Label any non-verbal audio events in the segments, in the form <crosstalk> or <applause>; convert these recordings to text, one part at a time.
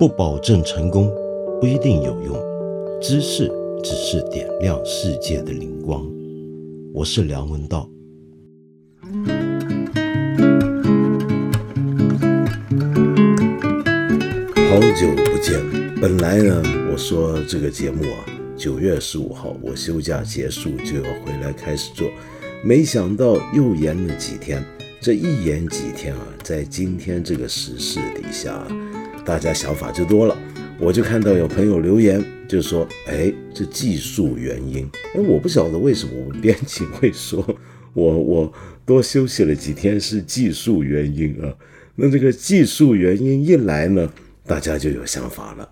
不保证成功，不一定有用。知识只是点亮世界的灵光。我是梁文道。好久不见。本来呢，我说这个节目啊，九月十五号我休假结束就要回来开始做，没想到又延了几天。这一延几天啊，在今天这个时事底下，大家想法就多了。我就看到有朋友留言，就说：“哎，这技术原因。”哎，我不晓得为什么我们编辑会说 <laughs> 我我多休息了几天是技术原因啊。那这个技术原因一来呢，大家就有想法了，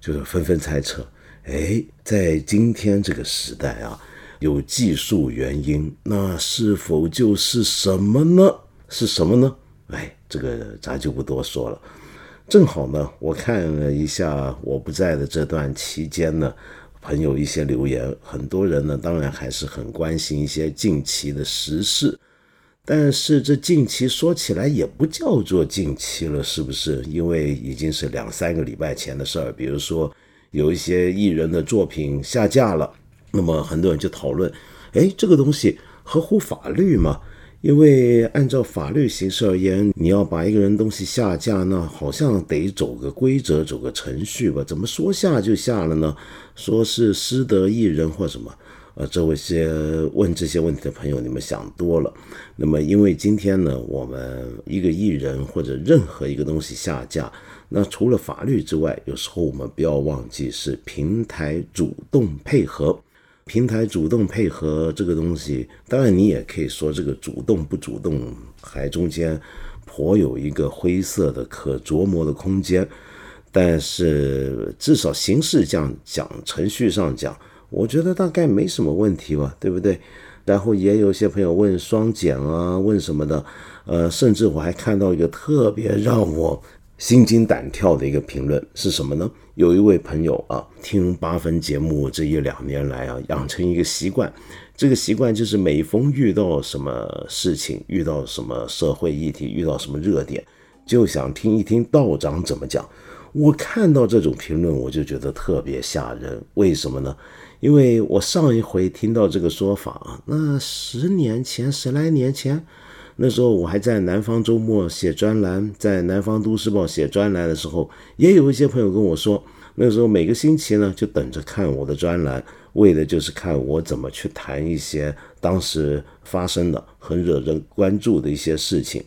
就是纷纷猜测：哎，在今天这个时代啊。有技术原因，那是否就是什么呢？是什么呢？哎，这个咱就不多说了。正好呢，我看了一下我不在的这段期间呢，朋友一些留言，很多人呢，当然还是很关心一些近期的时事。但是这近期说起来也不叫做近期了，是不是？因为已经是两三个礼拜前的事儿。比如说，有一些艺人的作品下架了。那么很多人就讨论，哎，这个东西合乎法律吗？因为按照法律形式而言，你要把一个人东西下架，那好像得走个规则，走个程序吧？怎么说下就下了呢？说是失德艺人或什么？呃，这位些问这些问题的朋友，你们想多了。那么因为今天呢，我们一个艺人或者任何一个东西下架。那除了法律之外，有时候我们不要忘记是平台主动配合。平台主动配合这个东西，当然你也可以说这个主动不主动，还中间颇有一个灰色的可琢磨的空间。但是至少形式这样讲，程序上讲，我觉得大概没什么问题吧，对不对？然后也有些朋友问双减啊，问什么的，呃，甚至我还看到一个特别让我。心惊胆跳的一个评论是什么呢？有一位朋友啊，听八分节目这一两年来啊，养成一个习惯，这个习惯就是每逢遇到什么事情，遇到什么社会议题，遇到什么热点，就想听一听道长怎么讲。我看到这种评论，我就觉得特别吓人。为什么呢？因为我上一回听到这个说法啊，那十年前，十来年前。那时候我还在南方周末写专栏，在南方都市报写专栏的时候，也有一些朋友跟我说，那时候每个星期呢就等着看我的专栏，为的就是看我怎么去谈一些当时发生的很惹人关注的一些事情。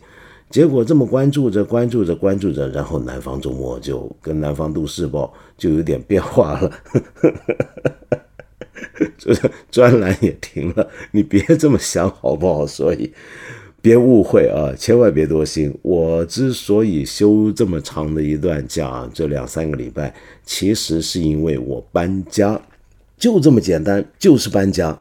结果这么关注着、关注着、关注着，然后南方周末就跟南方都市报就有点变化了，<laughs> 就是专栏也停了。你别这么想好不好？所以。别误会啊，千万别多心。我之所以休这么长的一段假，这两三个礼拜，其实是因为我搬家，就这么简单，就是搬家。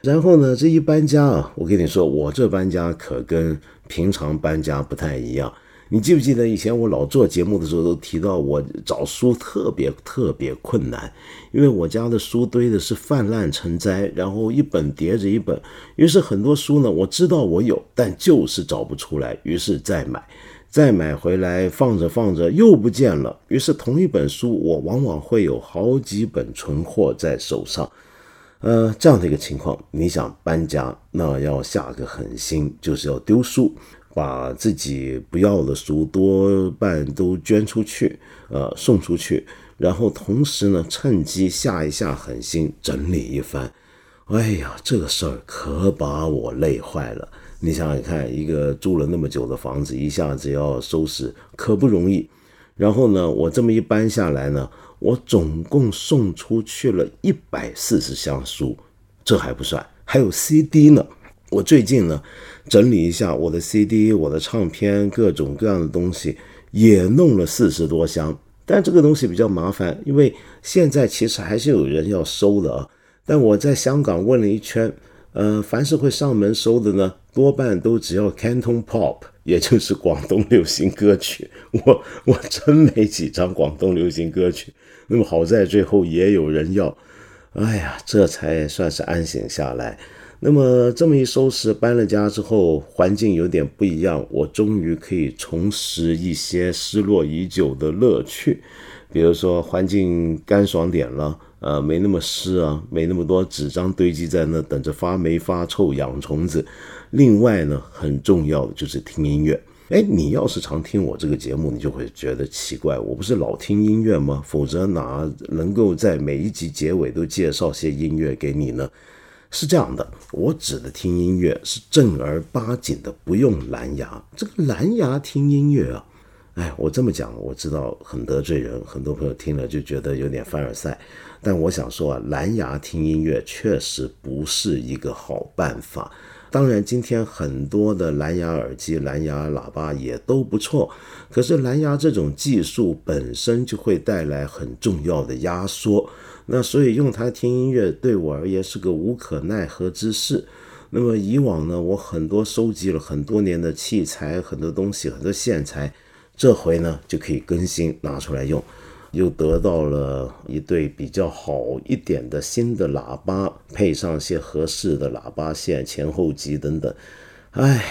然后呢，这一搬家啊，我跟你说，我这搬家可跟平常搬家不太一样。你记不记得以前我老做节目的时候都提到我找书特别特别困难，因为我家的书堆的是泛滥成灾，然后一本叠着一本，于是很多书呢我知道我有，但就是找不出来，于是再买，再买回来放着放着又不见了，于是同一本书我往往会有好几本存货在手上，呃，这样的一个情况，你想搬家那要下个狠心，就是要丢书。把自己不要的书多半都捐出去，呃，送出去，然后同时呢，趁机下一下狠心整理一番。哎呀，这个事儿可把我累坏了。你想想看，一个住了那么久的房子，一下子要收拾，可不容易。然后呢，我这么一搬下来呢，我总共送出去了一百四十箱书，这还不算，还有 CD 呢。我最近呢，整理一下我的 CD、我的唱片，各种各样的东西，也弄了四十多箱。但这个东西比较麻烦，因为现在其实还是有人要收的啊。但我在香港问了一圈，呃，凡是会上门收的呢，多半都只要 Canton Pop，也就是广东流行歌曲。<laughs> 我我真没几张广东流行歌曲。那么好在最后也有人要，哎呀，这才算是安心下来。那么这么一收拾，搬了家之后，环境有点不一样，我终于可以重拾一些失落已久的乐趣。比如说环境干爽点了，呃，没那么湿啊，没那么多纸张堆积在那等着发霉发臭养虫子。另外呢，很重要的就是听音乐。哎，你要是常听我这个节目，你就会觉得奇怪，我不是老听音乐吗？否则哪能够在每一集结尾都介绍些音乐给你呢？是这样的，我指的听音乐是正儿八经的，不用蓝牙。这个蓝牙听音乐啊，哎，我这么讲，我知道很得罪人，很多朋友听了就觉得有点凡尔赛。但我想说啊，蓝牙听音乐确实不是一个好办法。当然，今天很多的蓝牙耳机、蓝牙喇叭也都不错，可是蓝牙这种技术本身就会带来很重要的压缩，那所以用它听音乐对我而言是个无可奈何之事。那么以往呢，我很多收集了很多年的器材、很多东西、很多线材，这回呢就可以更新拿出来用。又得到了一对比较好一点的新的喇叭，配上些合适的喇叭线、前后级等等，哎，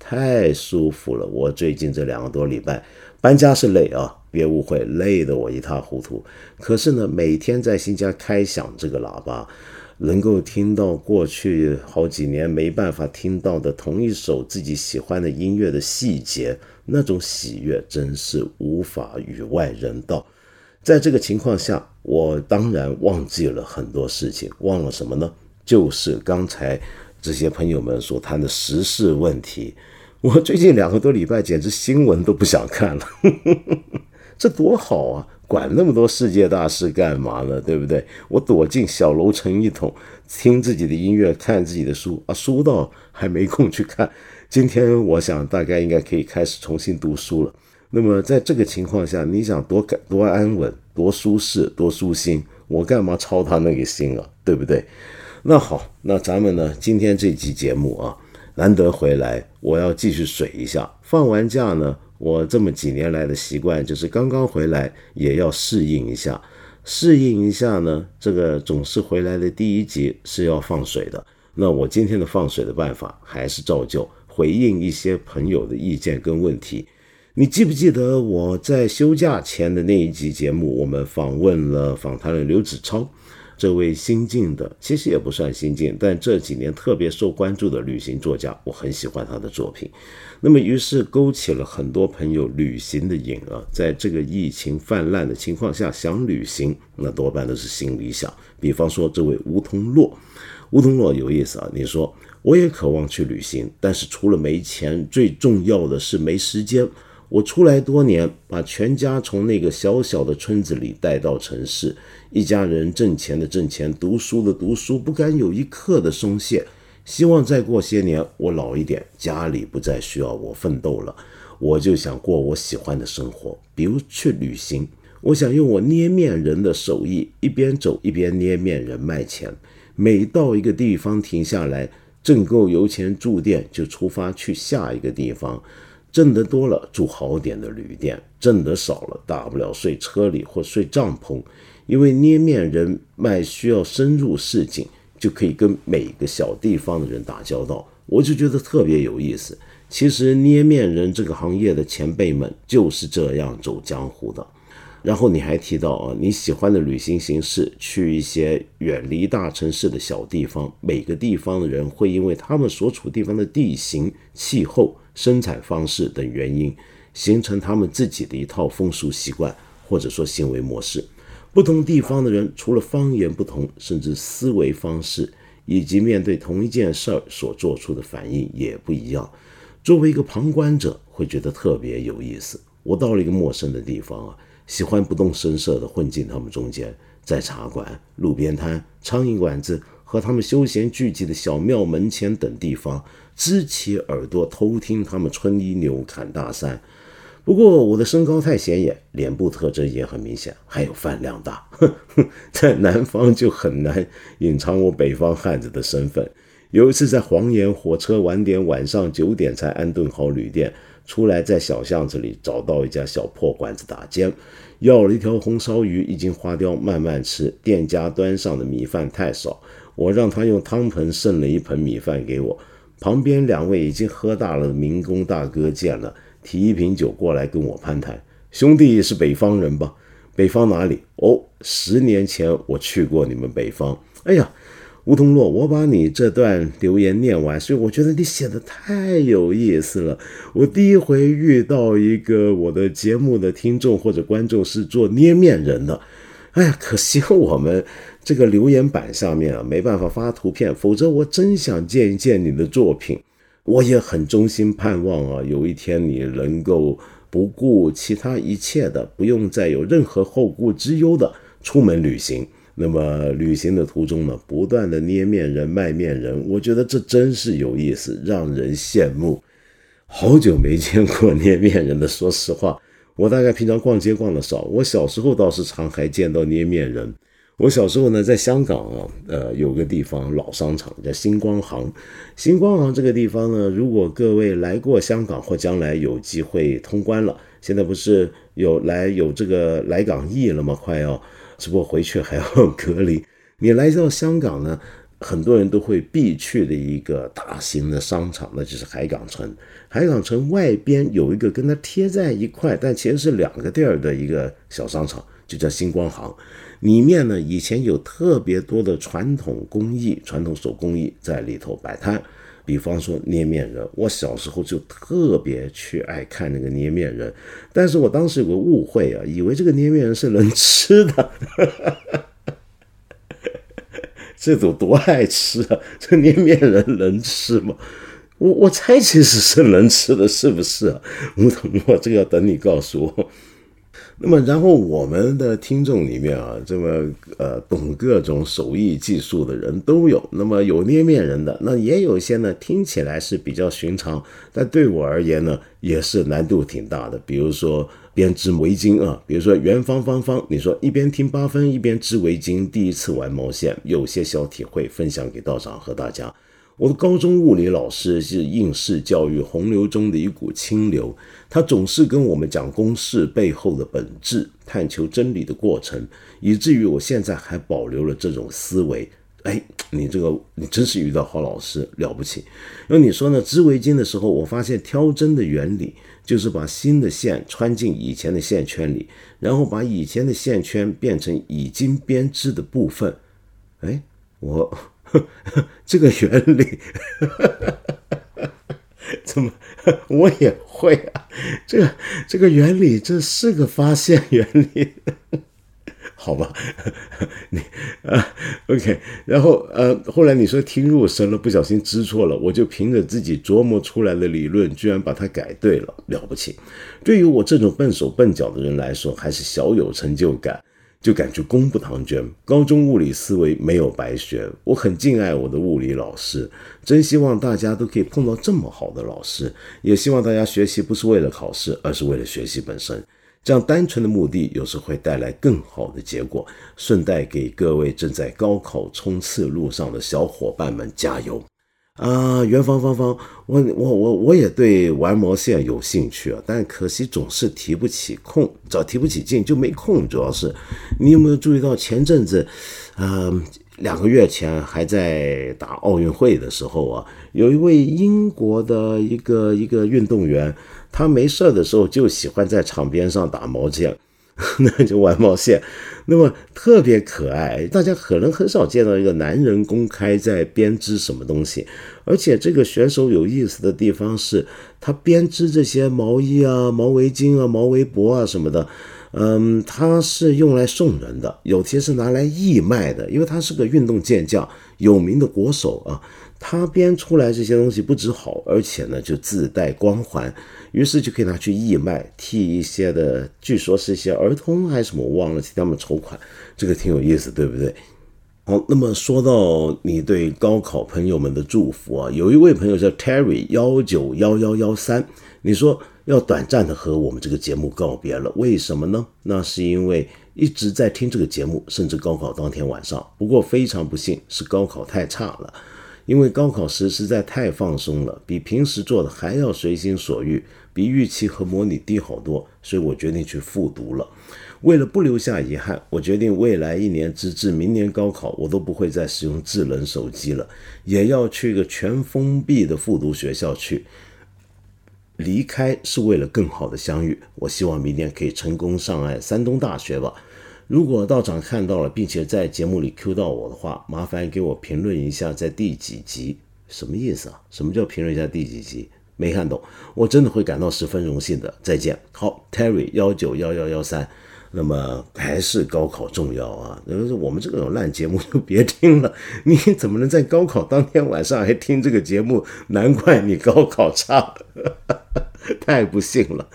太舒服了！我最近这两个多礼拜搬家是累啊，别误会，累得我一塌糊涂。可是呢，每天在新家开响这个喇叭，能够听到过去好几年没办法听到的同一首自己喜欢的音乐的细节，那种喜悦真是无法与外人道。在这个情况下，我当然忘记了很多事情，忘了什么呢？就是刚才这些朋友们所谈的时事问题。<laughs> 我最近两个多礼拜，简直新闻都不想看了，<laughs> 这多好啊！管那么多世界大事干嘛呢？对不对？我躲进小楼成一统，听自己的音乐，看自己的书啊，书倒还没空去看。今天我想大概应该可以开始重新读书了。那么在这个情况下，你想多感多安稳、多舒适、多舒心，我干嘛操他那个心啊？对不对？那好，那咱们呢？今天这期节目啊，难得回来，我要继续水一下。放完假呢，我这么几年来的习惯就是刚刚回来也要适应一下，适应一下呢。这个总是回来的第一集是要放水的。那我今天的放水的办法还是照旧，回应一些朋友的意见跟问题。你记不记得我在休假前的那一集节目，我们访问了访谈了刘子超，这位新晋的，其实也不算新晋，但这几年特别受关注的旅行作家，我很喜欢他的作品。那么于是勾起了很多朋友旅行的瘾啊，在这个疫情泛滥的情况下想旅行，那多半都是心理想。比方说这位吴桐洛，吴桐洛有意思啊，你说我也渴望去旅行，但是除了没钱，最重要的是没时间。我出来多年，把全家从那个小小的村子里带到城市，一家人挣钱的挣钱，读书的读书，不敢有一刻的松懈。希望再过些年，我老一点，家里不再需要我奋斗了，我就想过我喜欢的生活，比如去旅行。我想用我捏面人的手艺，一边走一边捏面人卖钱。每到一个地方停下来，挣够油钱住店，就出发去下一个地方。挣得多了，住好点的旅店；挣得少了，大不了睡车里或睡帐篷。因为捏面人卖需要深入市井，就可以跟每个小地方的人打交道，我就觉得特别有意思。其实捏面人这个行业的前辈们就是这样走江湖的。然后你还提到啊，你喜欢的旅行形式，去一些远离大城市的小地方，每个地方的人会因为他们所处地方的地形、气候。生产方式等原因，形成他们自己的一套风俗习惯，或者说行为模式。不同地方的人，除了方言不同，甚至思维方式以及面对同一件事儿所做出的反应也不一样。作为一个旁观者，会觉得特别有意思。我到了一个陌生的地方啊，喜欢不动声色地混进他们中间，在茶馆、路边摊、苍蝇馆子和他们休闲聚集的小庙门前等地方。支起耳朵偷听他们吹牛侃大山，不过我的身高太显眼，脸部特征也很明显，还有饭量大，<laughs> 在南方就很难隐藏我北方汉子的身份。有一次在黄岩火车晚点，晚上九点才安顿好旅店，出来在小巷子里找到一家小破馆子打尖，要了一条红烧鱼，一斤花雕，慢慢吃。店家端上的米饭太少，我让他用汤盆剩了一盆米饭给我。旁边两位已经喝大了的民工大哥见了，提一瓶酒过来跟我攀谈。兄弟是北方人吧？北方哪里？哦，十年前我去过你们北方。哎呀，吴桐洛，我把你这段留言念完，所以我觉得你写的太有意思了。我第一回遇到一个我的节目的听众或者观众是做捏面人的。哎呀，可惜我们这个留言板上面啊没办法发图片，否则我真想见一见你的作品。我也很衷心盼望啊，有一天你能够。不顾其他一切的，不用再有任何后顾之忧的出门旅行。那么旅行的途中呢，不断的捏面人、卖面人，我觉得这真是有意思，让人羡慕。好久没见过捏面人的，说实话，我大概平常逛街逛的少，我小时候倒是常还见到捏面人。我小时候呢，在香港啊，呃，有个地方老商场叫星光行。星光行这个地方呢，如果各位来过香港或将来有机会通关了，现在不是有来有这个来港易了吗？快要，只不过回去还要隔离。你来到香港呢，很多人都会必去的一个大型的商场，那就是海港城。海港城外边有一个跟它贴在一块，但其实是两个地儿的一个小商场，就叫星光行。里面呢，以前有特别多的传统工艺、传统手工艺在里头摆摊，比方说捏面人。我小时候就特别去爱看那个捏面人，但是我当时有个误会啊，以为这个捏面人是能吃的，这都多爱吃啊！<laughs> 这捏面人能吃吗？我我猜其实是能吃的，是不是啊？我我这个要等你告诉我。那么，然后我们的听众里面啊，这么呃懂各种手艺技术的人都有。那么有捏面人的，那也有一些呢，听起来是比较寻常，但对我而言呢，也是难度挺大的。比如说编织围巾啊，比如说元芳芳芳，你说一边听八分一边织围巾，第一次玩毛线，有些小体会分享给道长和大家。我的高中物理老师是应试教育洪流中的一股清流，他总是跟我们讲公式背后的本质，探求真理的过程，以至于我现在还保留了这种思维。哎，你这个你真是遇到好老师，了不起。那你说呢？织围巾的时候，我发现挑针的原理就是把新的线穿进以前的线圈里，然后把以前的线圈变成已经编织的部分。哎，我。<laughs> 这个原理怎么我也会啊？这个这个原理这是个发现原理，好吧？你啊，OK。然后呃，后来你说听入神了，不小心知错了，我就凭着自己琢磨出来的理论，居然把它改对了，了不起。对于我这种笨手笨脚的人来说，还是小有成就感。就感觉功不唐捐，高中物理思维没有白学。我很敬爱我的物理老师，真希望大家都可以碰到这么好的老师。也希望大家学习不是为了考试，而是为了学习本身。这样单纯的目的，有时会带来更好的结果。顺带给各位正在高考冲刺路上的小伙伴们加油！啊，元芳芳芳，我我我我也对玩毛线有兴趣啊，但可惜总是提不起空，只要提不起劲就没空。主要是，你有没有注意到前阵子，呃，两个月前还在打奥运会的时候啊，有一位英国的一个一个运动员，他没事的时候就喜欢在场边上打毛线。<laughs> 那就玩毛线，那么特别可爱。大家可能很少见到一个男人公开在编织什么东西，而且这个选手有意思的地方是，他编织这些毛衣啊、毛围巾啊、毛围脖啊什么的，嗯，他是用来送人的，有些是拿来义卖的，因为他是个运动健将，有名的国手啊。他编出来这些东西不止好，而且呢就自带光环，于是就可以拿去义卖，替一些的，据说是一些儿童还是什么，我忘了替他们筹款，这个挺有意思，对不对？好，那么说到你对高考朋友们的祝福啊，有一位朋友叫 Terry 幺九幺幺幺三，你说要短暂的和我们这个节目告别了，为什么呢？那是因为一直在听这个节目，甚至高考当天晚上，不过非常不幸是高考太差了。因为高考时实在太放松了，比平时做的还要随心所欲，比预期和模拟低好多，所以我决定去复读了。为了不留下遗憾，我决定未来一年直至明年高考，我都不会再使用智能手机了，也要去一个全封闭的复读学校去。离开是为了更好的相遇。我希望明年可以成功上岸山东大学吧。如果道长看到了，并且在节目里 Q 到我的话，麻烦给我评论一下在第几集，什么意思啊？什么叫评论一下第几集？没看懂，我真的会感到十分荣幸的。再见。好，Terry 幺九幺幺幺三。那么还是高考重要啊！我们这种烂节目就别听了。<laughs> 你怎么能在高考当天晚上还听这个节目？难怪你高考差，<laughs> 太不幸了。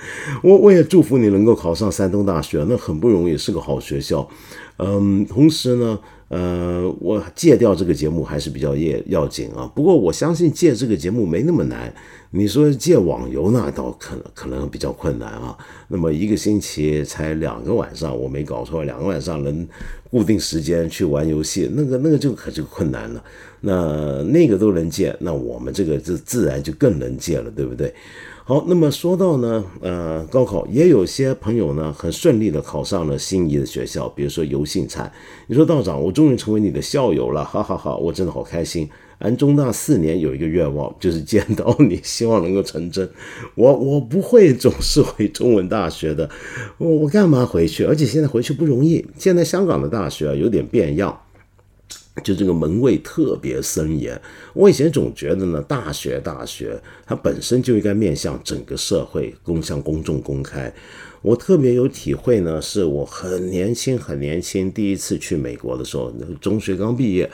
我我也祝福你能够考上山东大学，那很不容易，是个好学校。嗯，同时呢。呃，我戒掉这个节目还是比较要要紧啊。不过我相信戒这个节目没那么难。你说戒网游那倒可能可能比较困难啊。那么一个星期才两个晚上，我没搞错，两个晚上能固定时间去玩游戏，那个那个就可就困难了。那那个都能戒，那我们这个就自然就更能戒了，对不对？好，那么说到呢，呃，高考也有些朋友呢很顺利的考上了心仪的学校，比如说游信产。你说道长，我终于成为你的校友了，哈哈哈，我真的好开心。安中大四年有一个愿望，就是见到你，希望能够成真。我 <laughs> 我不会总是回中文大学的，我 <laughs> 我干嘛回去？而且现在回去不容易，现在香港的大学啊有点变样。就这个门卫特别森严，我以前总觉得呢，大学大学它本身就应该面向整个社会，公向公众公开。我特别有体会呢，是我很年轻很年轻第一次去美国的时候，中学刚毕业，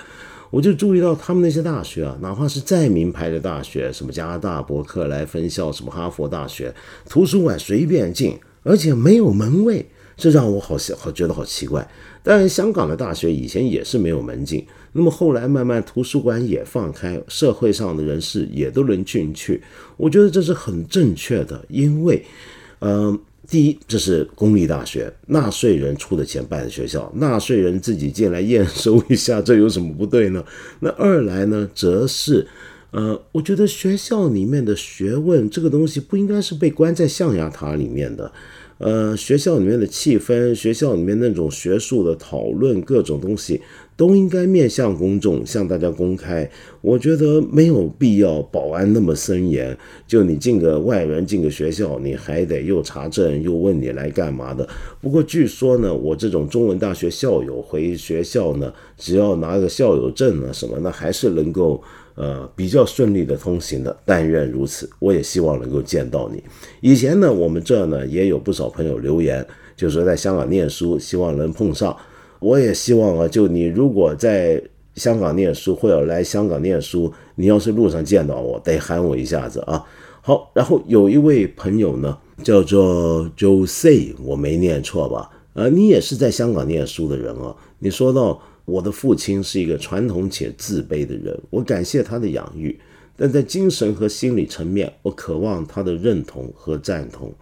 我就注意到他们那些大学啊，哪怕是再名牌的大学，什么加拿大伯克莱分校，什么哈佛大学，图书馆随便进，而且没有门卫，这让我好好觉得好奇怪。但香港的大学以前也是没有门禁，那么后来慢慢图书馆也放开，社会上的人士也都能进去。我觉得这是很正确的，因为，嗯，第一，这是公立大学，纳税人出的钱办的学校，纳税人自己进来验收一下，这有什么不对呢？那二来呢，则是，呃，我觉得学校里面的学问这个东西不应该是被关在象牙塔里面的。呃，学校里面的气氛，学校里面那种学术的讨论，各种东西都应该面向公众，向大家公开。我觉得没有必要保安那么森严，就你进个外人进个学校，你还得又查证又问你来干嘛的。不过据说呢，我这种中文大学校友回学校呢，只要拿个校友证啊什么，那还是能够。呃，比较顺利的通行的，但愿如此。我也希望能够见到你。以前呢，我们这呢也有不少朋友留言，就说在香港念书，希望能碰上。我也希望啊，就你如果在香港念书，或者来香港念书，你要是路上见到我，得喊我一下子啊。好，然后有一位朋友呢，叫做 Jose，我没念错吧？呃，你也是在香港念书的人啊。你说到。我的父亲是一个传统且自卑的人，我感谢他的养育，但在精神和心理层面，我渴望他的认同和赞同。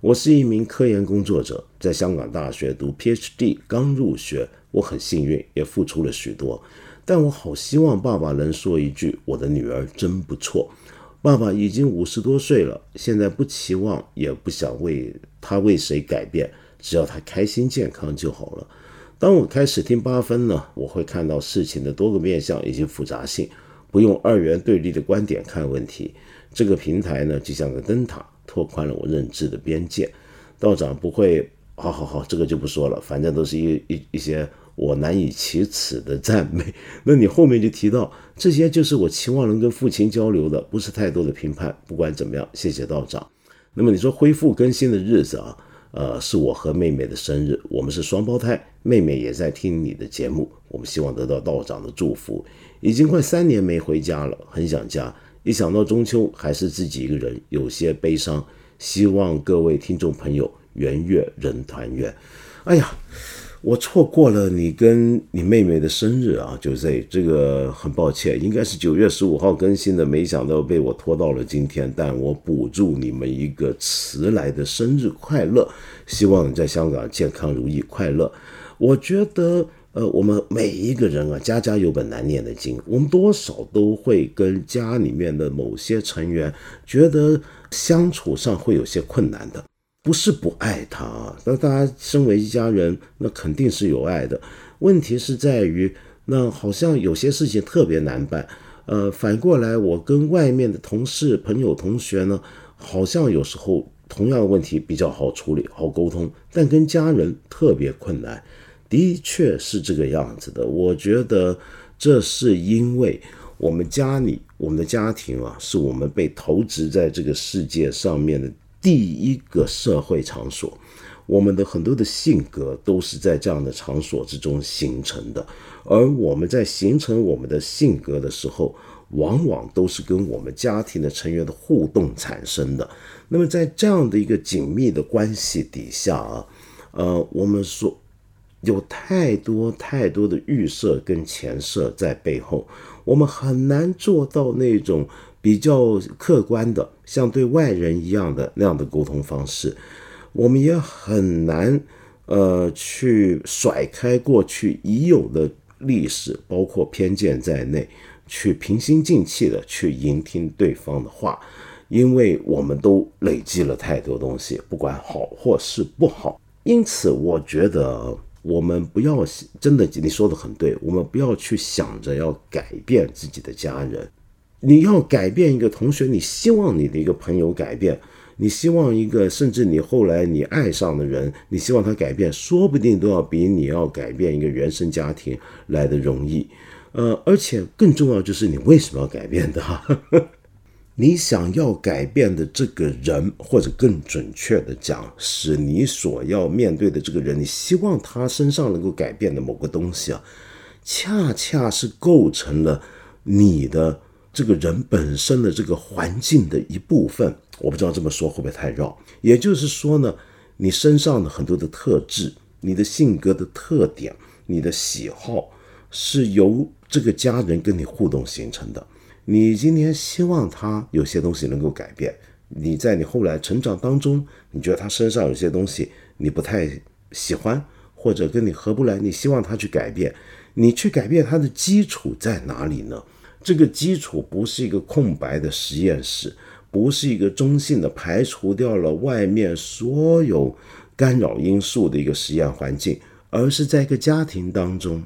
我是一名科研工作者，在香港大学读 PhD，刚入学，我很幸运，也付出了许多。但我好希望爸爸能说一句：“我的女儿真不错。”爸爸已经五十多岁了，现在不期望，也不想为他为谁改变，只要他开心健康就好了。当我开始听八分呢，我会看到事情的多个面向以及复杂性，不用二元对立的观点看问题。这个平台呢，就像个灯塔，拓宽了我认知的边界。道长不会，好好好，这个就不说了，反正都是一一一些我难以启齿的赞美。<laughs> 那你后面就提到这些，就是我期望能跟父亲交流的，不是太多的评判。不管怎么样，谢谢道长。那么你说恢复更新的日子啊？呃，是我和妹妹的生日，我们是双胞胎，妹妹也在听你的节目，我们希望得到道长的祝福。已经快三年没回家了，很想家，一想到中秋还是自己一个人，有些悲伤。希望各位听众朋友圆月人团圆。哎呀。我错过了你跟你妹妹的生日啊，就这这个很抱歉，应该是九月十五号更新的，没想到被我拖到了今天。但我补祝你们一个迟来的生日快乐，希望你在香港健康如意快乐。我觉得，呃，我们每一个人啊，家家有本难念的经，我们多少都会跟家里面的某些成员觉得相处上会有些困难的。不是不爱他啊，那大家身为一家人，那肯定是有爱的。问题是在于，那好像有些事情特别难办。呃，反过来，我跟外面的同事、朋友、同学呢，好像有时候同样的问题比较好处理、好沟通，但跟家人特别困难。的确是这个样子的。我觉得这是因为我们家里、我们的家庭啊，是我们被投掷在这个世界上面的第一个社会场所。我们的很多的性格都是在这样的场所之中形成的，而我们在形成我们的性格的时候。往往都是跟我们家庭的成员的互动产生的。那么，在这样的一个紧密的关系底下啊，呃，我们说有太多太多的预设跟前设在背后，我们很难做到那种比较客观的，像对外人一样的那样的沟通方式。我们也很难呃去甩开过去已有的历史，包括偏见在内。去平心静气的去聆听对方的话，因为我们都累积了太多东西，不管好或是不好。因此，我觉得我们不要真的，你说的很对，我们不要去想着要改变自己的家人。你要改变一个同学，你希望你的一个朋友改变，你希望一个甚至你后来你爱上的人，你希望他改变，说不定都要比你要改变一个原生家庭来的容易。呃，而且更重要就是你为什么要改变他？<laughs> 你想要改变的这个人，或者更准确的讲，是你所要面对的这个人，你希望他身上能够改变的某个东西啊，恰恰是构成了你的这个人本身的这个环境的一部分。我不知道这么说会不会太绕？也就是说呢，你身上的很多的特质，你的性格的特点，你的喜好，是由这个家人跟你互动形成的，你今天希望他有些东西能够改变，你在你后来成长当中，你觉得他身上有些东西你不太喜欢，或者跟你合不来，你希望他去改变，你去改变他的基础在哪里呢？这个基础不是一个空白的实验室，不是一个中性的排除掉了外面所有干扰因素的一个实验环境，而是在一个家庭当中。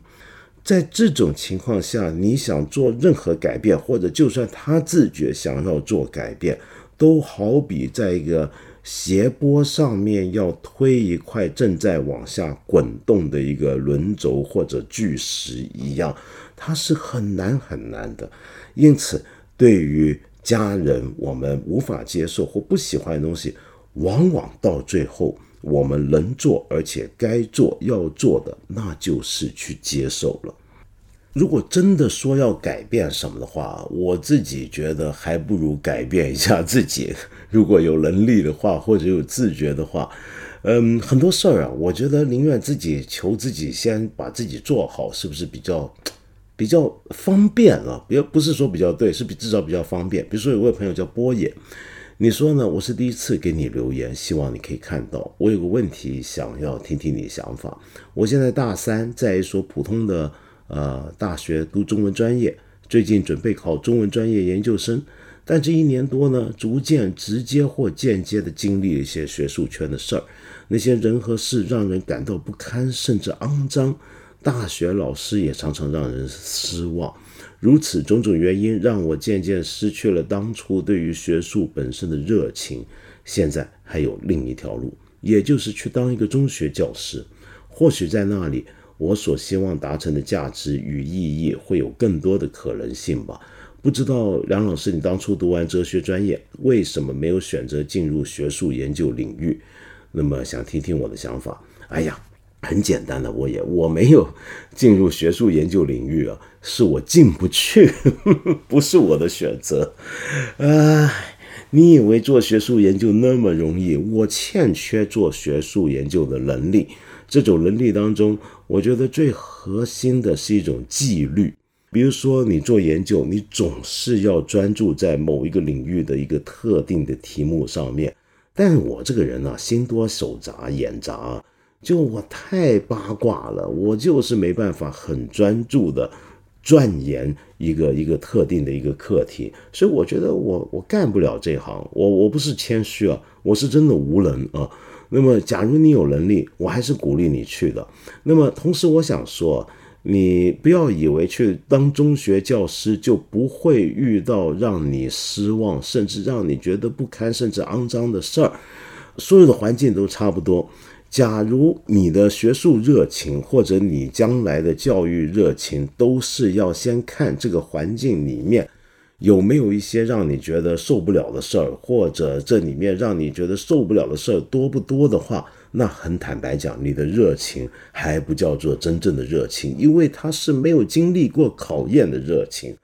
在这种情况下，你想做任何改变，或者就算他自觉想要做改变，都好比在一个斜坡上面要推一块正在往下滚动的一个轮轴或者巨石一样，它是很难很难的。因此，对于家人，我们无法接受或不喜欢的东西，往往到最后。我们能做，而且该做要做的，那就是去接受了。如果真的说要改变什么的话，我自己觉得还不如改变一下自己。<laughs> 如果有能力的话，或者有自觉的话，嗯，很多事儿啊，我觉得宁愿自己求自己先把自己做好，是不是比较比较方便啊？不要不是说比较对，是比至少比较方便。比如说有位朋友叫波野。你说呢？我是第一次给你留言，希望你可以看到。我有个问题想要听听你的想法。我现在大三，在一所普通的呃大学读中文专业，最近准备考中文专业研究生。但这一年多呢，逐渐直接或间接的经历了一些学术圈的事儿，那些人和事让人感到不堪，甚至肮脏。大学老师也常常让人失望。如此种种原因，让我渐渐失去了当初对于学术本身的热情。现在还有另一条路，也就是去当一个中学教师。或许在那里，我所希望达成的价值与意义会有更多的可能性吧。不知道梁老师，你当初读完哲学专业，为什么没有选择进入学术研究领域？那么想听听我的想法。哎呀。很简单的，我也我没有进入学术研究领域啊，是我进不去，<laughs> 不是我的选择。啊，你以为做学术研究那么容易？我欠缺做学术研究的能力。这种能力当中，我觉得最核心的是一种纪律。比如说，你做研究，你总是要专注在某一个领域的一个特定的题目上面。但我这个人呢，心多手杂，眼杂。就我太八卦了，我就是没办法很专注的钻研一个一个特定的一个课题，所以我觉得我我干不了这行，我我不是谦虚啊，我是真的无能啊。那么，假如你有能力，我还是鼓励你去的。那么，同时我想说，你不要以为去当中学教师就不会遇到让你失望，甚至让你觉得不堪，甚至肮脏的事儿。所有的环境都差不多。假如你的学术热情或者你将来的教育热情，都是要先看这个环境里面有没有一些让你觉得受不了的事儿，或者这里面让你觉得受不了的事儿多不多的话，那很坦白讲，你的热情还不叫做真正的热情，因为它是没有经历过考验的热情。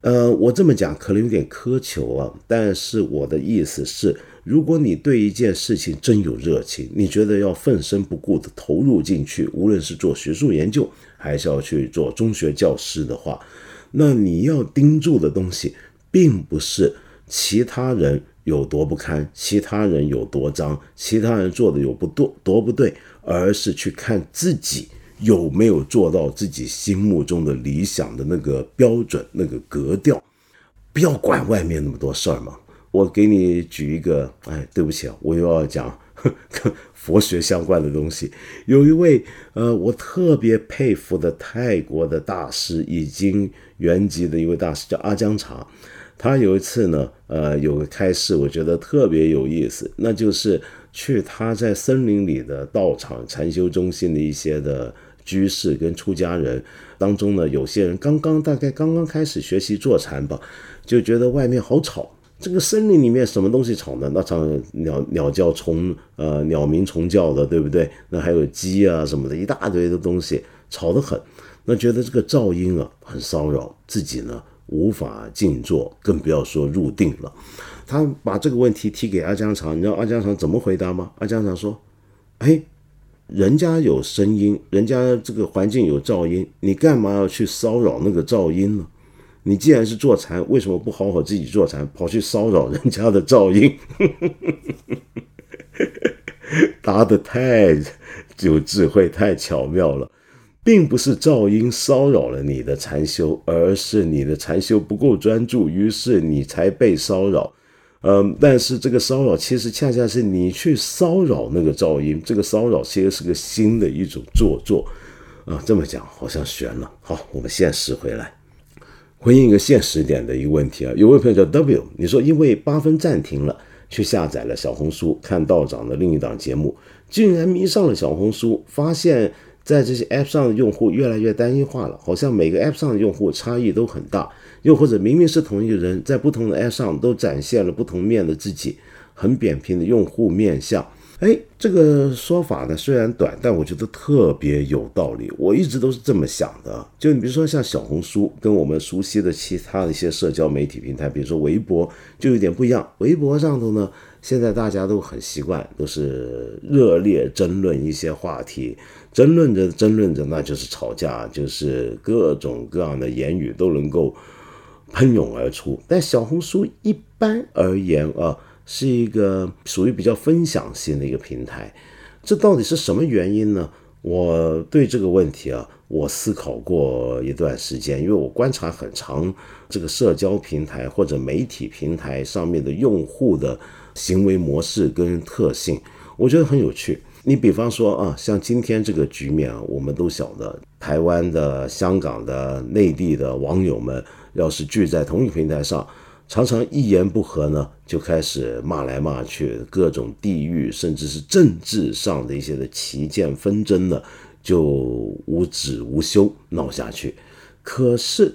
呃，我这么讲可能有点苛求啊，但是我的意思是。如果你对一件事情真有热情，你觉得要奋身不顾的投入进去，无论是做学术研究，还是要去做中学教师的话，那你要盯住的东西，并不是其他人有多不堪，其他人有多脏，其他人做的有不多多不对，而是去看自己有没有做到自己心目中的理想的那个标准、那个格调。不要管外面那么多事儿嘛。我给你举一个，哎，对不起啊，我又要讲 <laughs> 跟佛学相关的东西。有一位呃，我特别佩服的泰国的大师，已经圆寂的一位大师，叫阿姜查。他有一次呢，呃，有个开示，我觉得特别有意思，那就是去他在森林里的道场禅修中心的一些的居士跟出家人当中呢，有些人刚刚大概刚刚开始学习坐禅吧，就觉得外面好吵。这个森林里面什么东西吵呢？那场鸟鸟叫虫，呃，鸟鸣虫叫的，对不对？那还有鸡啊什么的，一大堆的东西，吵得很。那觉得这个噪音啊很骚扰自己呢，无法静坐，更不要说入定了。他把这个问题提给阿江长，你知道阿江长怎么回答吗？阿江长说：“哎，人家有声音，人家这个环境有噪音，你干嘛要去骚扰那个噪音呢？”你既然是坐禅，为什么不好好自己坐禅，跑去骚扰人家的噪音？<laughs> 答得太有智慧，太巧妙了，并不是噪音骚扰了你的禅修，而是你的禅修不够专注，于是你才被骚扰。嗯，但是这个骚扰其实恰恰是你去骚扰那个噪音，这个骚扰其实是个新的一种做作啊。这么讲好像悬了。好，我们现实回来。回应一个现实点的一个问题啊，有位朋友叫 W，你说因为八分暂停了，去下载了小红书看道长的另一档节目，竟然迷上了小红书，发现在这些 App 上的用户越来越单一化了，好像每个 App 上的用户差异都很大，又或者明明是同一个人，在不同的 App 上都展现了不同面的自己，很扁平的用户面相。哎，这个说法呢虽然短，但我觉得特别有道理。我一直都是这么想的。就你比如说像小红书，跟我们熟悉的其他的一些社交媒体平台，比如说微博，就有点不一样。微博上头呢，现在大家都很习惯，都是热烈争论一些话题，争论着争论着，那就是吵架，就是各种各样的言语都能够喷涌而出。但小红书一般而言啊。是一个属于比较分享性的一个平台，这到底是什么原因呢？我对这个问题啊，我思考过一段时间，因为我观察很长这个社交平台或者媒体平台上面的用户的行为模式跟特性，我觉得很有趣。你比方说啊，像今天这个局面啊，我们都晓得，台湾的、香港的、内地的网友们要是聚在同一平台上。常常一言不合呢，就开始骂来骂去，各种地域甚至是政治上的一些的旗舰纷争呢，就无止无休闹下去。可是，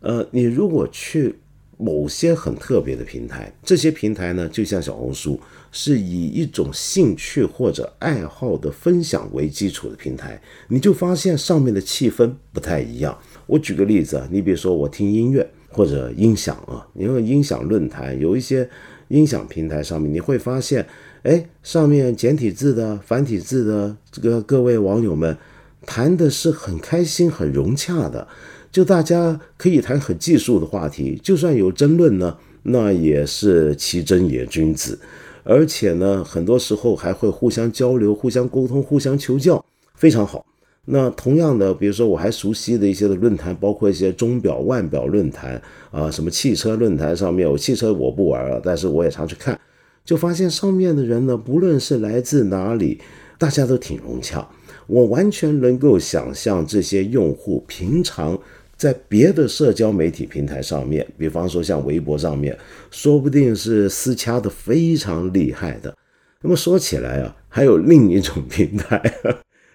呃，你如果去某些很特别的平台，这些平台呢，就像小红书，是以一种兴趣或者爱好的分享为基础的平台，你就发现上面的气氛不太一样。我举个例子啊，你比如说我听音乐。或者音响啊，因为音响论坛有一些音响平台上面，你会发现，哎，上面简体字的、繁体字的这个各位网友们谈的是很开心、很融洽的，就大家可以谈很技术的话题，就算有争论呢，那也是其真也君子，而且呢，很多时候还会互相交流、互相沟通、互相求教，非常好。那同样的，比如说我还熟悉的一些的论坛，包括一些钟表、腕表论坛啊，什么汽车论坛上面，我汽车我不玩了，但是我也常去看，就发现上面的人呢，不论是来自哪里，大家都挺融洽。我完全能够想象这些用户平常在别的社交媒体平台上面，比方说像微博上面，说不定是私掐的非常厉害的。那么说起来啊，还有另一种 <laughs> 平台，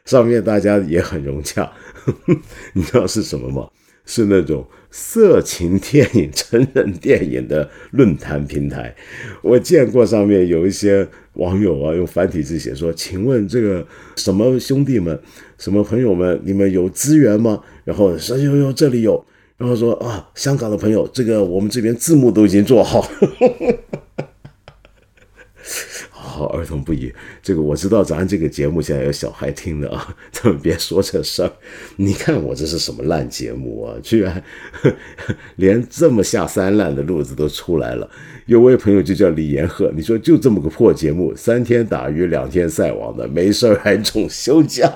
上面大家也很融洽，呵 <laughs> 呵你知道是什么吗？是那种色情电影、<laughs> 成人电影的论坛平台，我见过上面有一些网友啊，用繁体字写说：“请问这个什么兄弟们、什么朋友们，你们有资源吗？”然后说：“有有，这里有。”然后说：“啊，香港的朋友，这个我们这边字幕都已经做好。”呵呵好，儿童不宜。这个我知道，咱这个节目现在有小孩听的啊，<laughs> 咱们别说这事儿。你看我这是什么烂节目啊？居然 <laughs> 连这么下三滥的路子都出来了。有位朋友就叫李延鹤，你说就这么个破节目，三天打鱼两天晒网的，没事儿还总休假，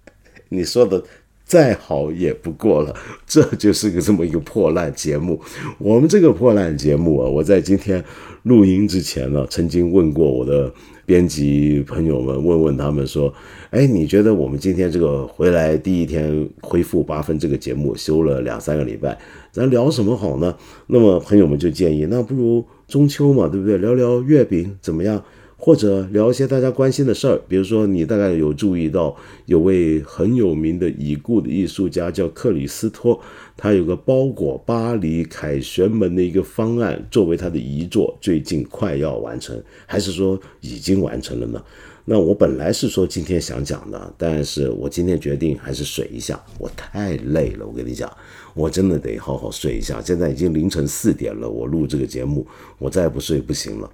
<laughs> 你说的再好也不过了。<laughs> 这就是个这么一个破烂节目。我们这个破烂节目啊，我在今天。录音之前呢，曾经问过我的编辑朋友们，问问他们说：“哎，你觉得我们今天这个回来第一天恢复八分这个节目，休了两三个礼拜，咱聊什么好呢？”那么朋友们就建议，那不如中秋嘛，对不对？聊聊月饼怎么样？或者聊一些大家关心的事儿，比如说你大概有注意到，有位很有名的已故的艺术家叫克里斯托，他有个包裹巴黎凯旋门的一个方案，作为他的遗作，最近快要完成，还是说已经完成了呢？那我本来是说今天想讲的，但是我今天决定还是睡一下，我太累了，我跟你讲，我真的得好好睡一下。现在已经凌晨四点了，我录这个节目，我再不睡不行了。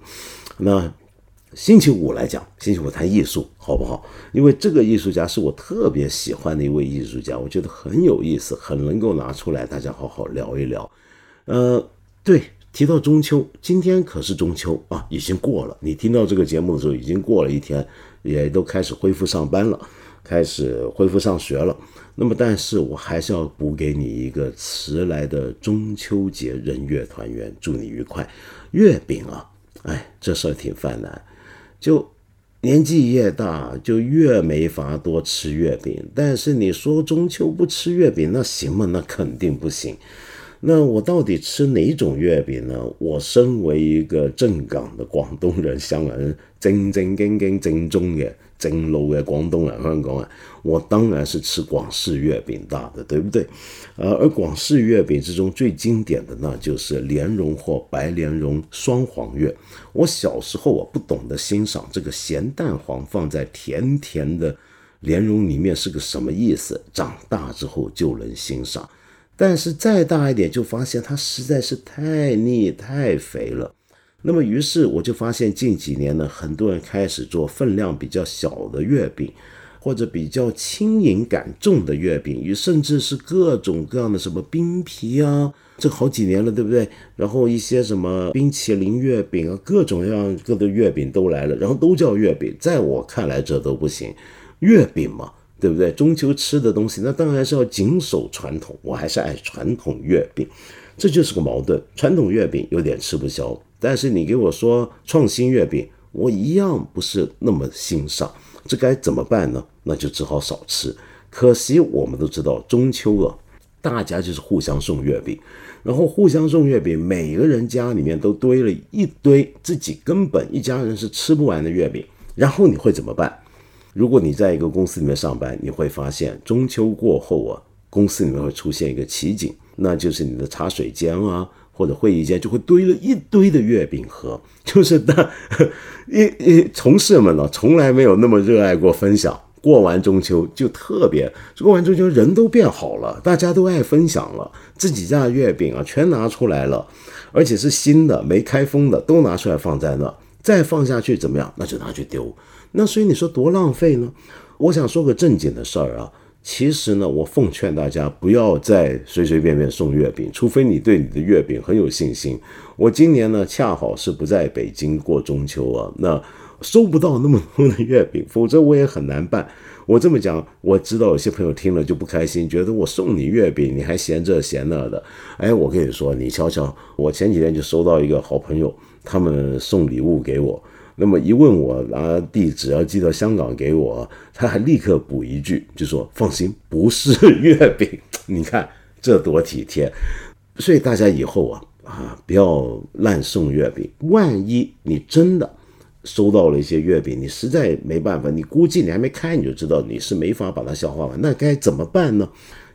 那。星期五来讲，星期五谈艺术，好不好？因为这个艺术家是我特别喜欢的一位艺术家，我觉得很有意思，很能够拿出来大家好好聊一聊。呃，对，提到中秋，今天可是中秋啊，已经过了。你听到这个节目的时候，已经过了一天，也都开始恢复上班了，开始恢复上学了。那么，但是我还是要补给你一个迟来的中秋节人月团圆，祝你愉快。月饼啊，哎，这事儿挺犯难。就年纪越大，就越没法多吃月饼。但是你说中秋不吃月饼，那行吗？那肯定不行。那我到底吃哪种月饼呢？我身为一个正港的广东人、香港人，正正经经正宗嘅。正路嘅广东人，香港人，我当然是吃广式月饼大的，对不对？呃，而广式月饼之中最经典的那就是莲蓉或白莲蓉双黄月。我小时候我不懂得欣赏这个咸蛋黄放在甜甜的莲蓉里面是个什么意思，长大之后就能欣赏，但是再大一点就发现它实在是太腻太肥了。那么，于是我就发现近几年呢，很多人开始做分量比较小的月饼，或者比较轻盈感重的月饼，与甚至是各种各样的什么冰皮啊，这好几年了，对不对？然后一些什么冰淇淋月饼啊，各种各样各的月饼都来了，然后都叫月饼。在我看来，这都不行。月饼嘛，对不对？中秋吃的东西，那当然是要谨守传统。我还是爱传统月饼，这就是个矛盾。传统月饼有点吃不消。但是你给我说创新月饼，我一样不是那么欣赏，这该怎么办呢？那就只好少吃。可惜我们都知道中秋啊，大家就是互相送月饼，然后互相送月饼，每个人家里面都堆了一堆自己根本一家人是吃不完的月饼，然后你会怎么办？如果你在一个公司里面上班，你会发现中秋过后啊，公司里面会出现一个奇景，那就是你的茶水间啊。或者会议间就会堆了一堆的月饼盒，<laughs> 就是那 <laughs> 一一同事们呢，从来没有那么热爱过分享。过完中秋就特别，过完中秋人都变好了，大家都爱分享了，自己家的月饼啊全拿出来了，而且是新的没开封的都拿出来放在那，再放下去怎么样？那就拿去丢。那所以你说多浪费呢？我想说个正经的事儿啊。其实呢，我奉劝大家不要再随随便便送月饼，除非你对你的月饼很有信心。我今年呢，恰好是不在北京过中秋啊，那收不到那么多的月饼，否则我也很难办。我这么讲，我知道有些朋友听了就不开心，觉得我送你月饼，你还嫌这嫌那的。哎，我跟你说，你瞧瞧，我前几天就收到一个好朋友，他们送礼物给我。那么一问我拿，地址要寄到香港给我，他还立刻补一句，就说放心，不是月饼。你看这多体贴。所以大家以后啊啊，不要滥送月饼。万一你真的收到了一些月饼，你实在没办法，你估计你还没开你就知道你是没法把它消化完，那该怎么办呢？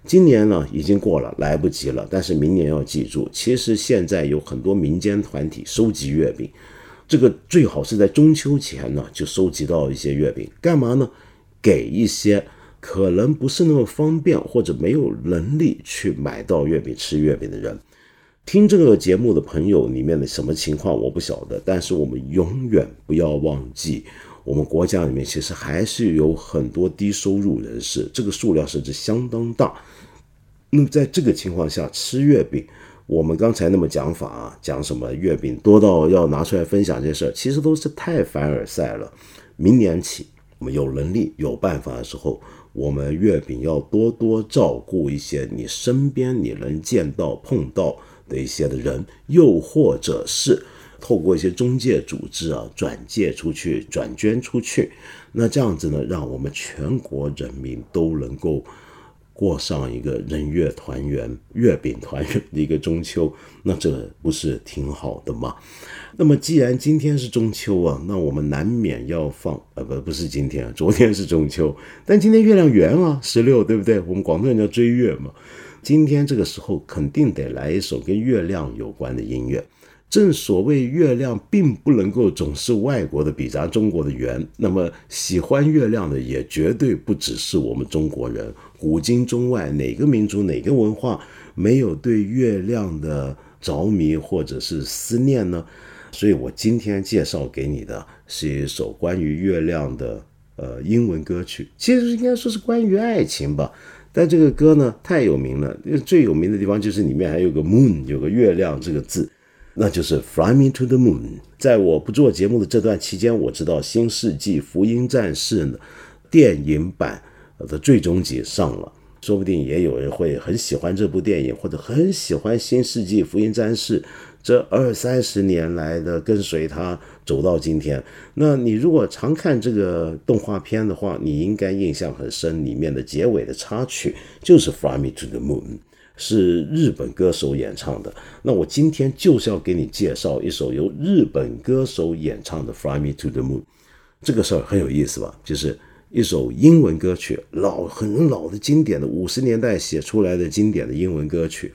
今年呢已经过了，来不及了。但是明年要记住，其实现在有很多民间团体收集月饼。这个最好是在中秋前呢，就收集到一些月饼，干嘛呢？给一些可能不是那么方便或者没有能力去买到月饼吃月饼的人。听这个节目的朋友里面的什么情况我不晓得，但是我们永远不要忘记，我们国家里面其实还是有很多低收入人士，这个数量甚至相当大。那么在这个情况下吃月饼。我们刚才那么讲法啊，讲什么月饼多到要拿出来分享这事儿，其实都是太凡尔赛了。明年起，我们有能力、有办法的时候，我们月饼要多多照顾一些你身边你能见到、碰到的一些的人，又或者是透过一些中介组织啊，转借出去、转捐出去。那这样子呢，让我们全国人民都能够。过上一个人月团圆、月饼团圆的一个中秋，那这不是挺好的吗？那么既然今天是中秋啊，那我们难免要放呃不不是今天，昨天是中秋，但今天月亮圆啊，十六对不对？我们广东人叫追月嘛，今天这个时候肯定得来一首跟月亮有关的音乐。正所谓月亮并不能够总是外国的比咱中国的圆，那么喜欢月亮的也绝对不只是我们中国人。古今中外，哪个民族、哪个文化没有对月亮的着迷或者是思念呢？所以我今天介绍给你的是一首关于月亮的呃英文歌曲，其实应该说是关于爱情吧。但这个歌呢太有名了，最有名的地方就是里面还有个 moon，有个月亮这个字。那就是《Fly Me to the Moon》。在我不做节目的这段期间，我知道《新世纪福音战士》呢电影版的最终集上了，说不定也有人会很喜欢这部电影，或者很喜欢《新世纪福音战士》这二三十年来的跟随他走到今天。那你如果常看这个动画片的话，你应该印象很深，里面的结尾的插曲就是《Fly Me to the Moon》。是日本歌手演唱的。那我今天就是要给你介绍一首由日本歌手演唱的《Fly Me to the Moon》。这个事儿很有意思吧？就是一首英文歌曲，老很老的经典的五十年代写出来的经典的英文歌曲。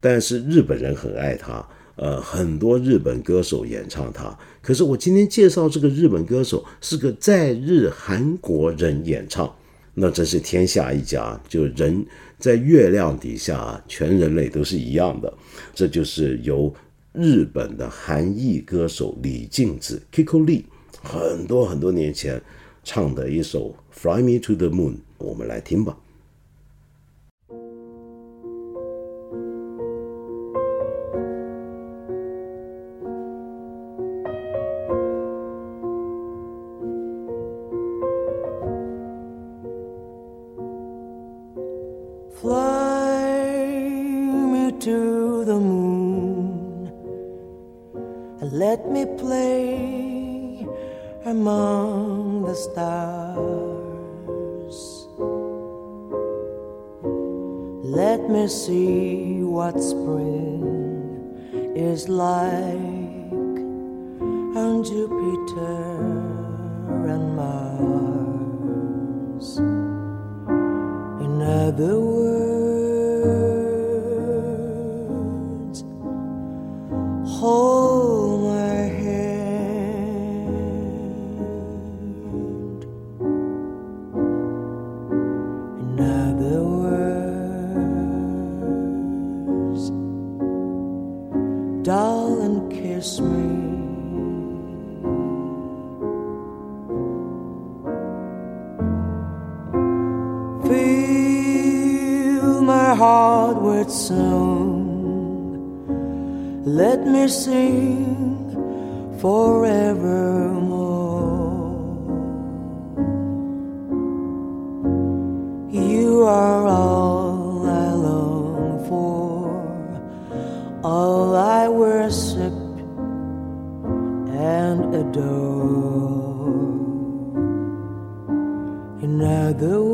但是日本人很爱它，呃，很多日本歌手演唱它。可是我今天介绍这个日本歌手是个在日韩国人演唱，那真是天下一家，就人。在月亮底下，全人类都是一样的。这就是由日本的韩裔歌手李静子 （Kiko Lee） 很多很多年前唱的一首《Fly Me to the Moon》，我们来听吧。Another words, darling, kiss me. Feel my heart with song. Let me sing forever. the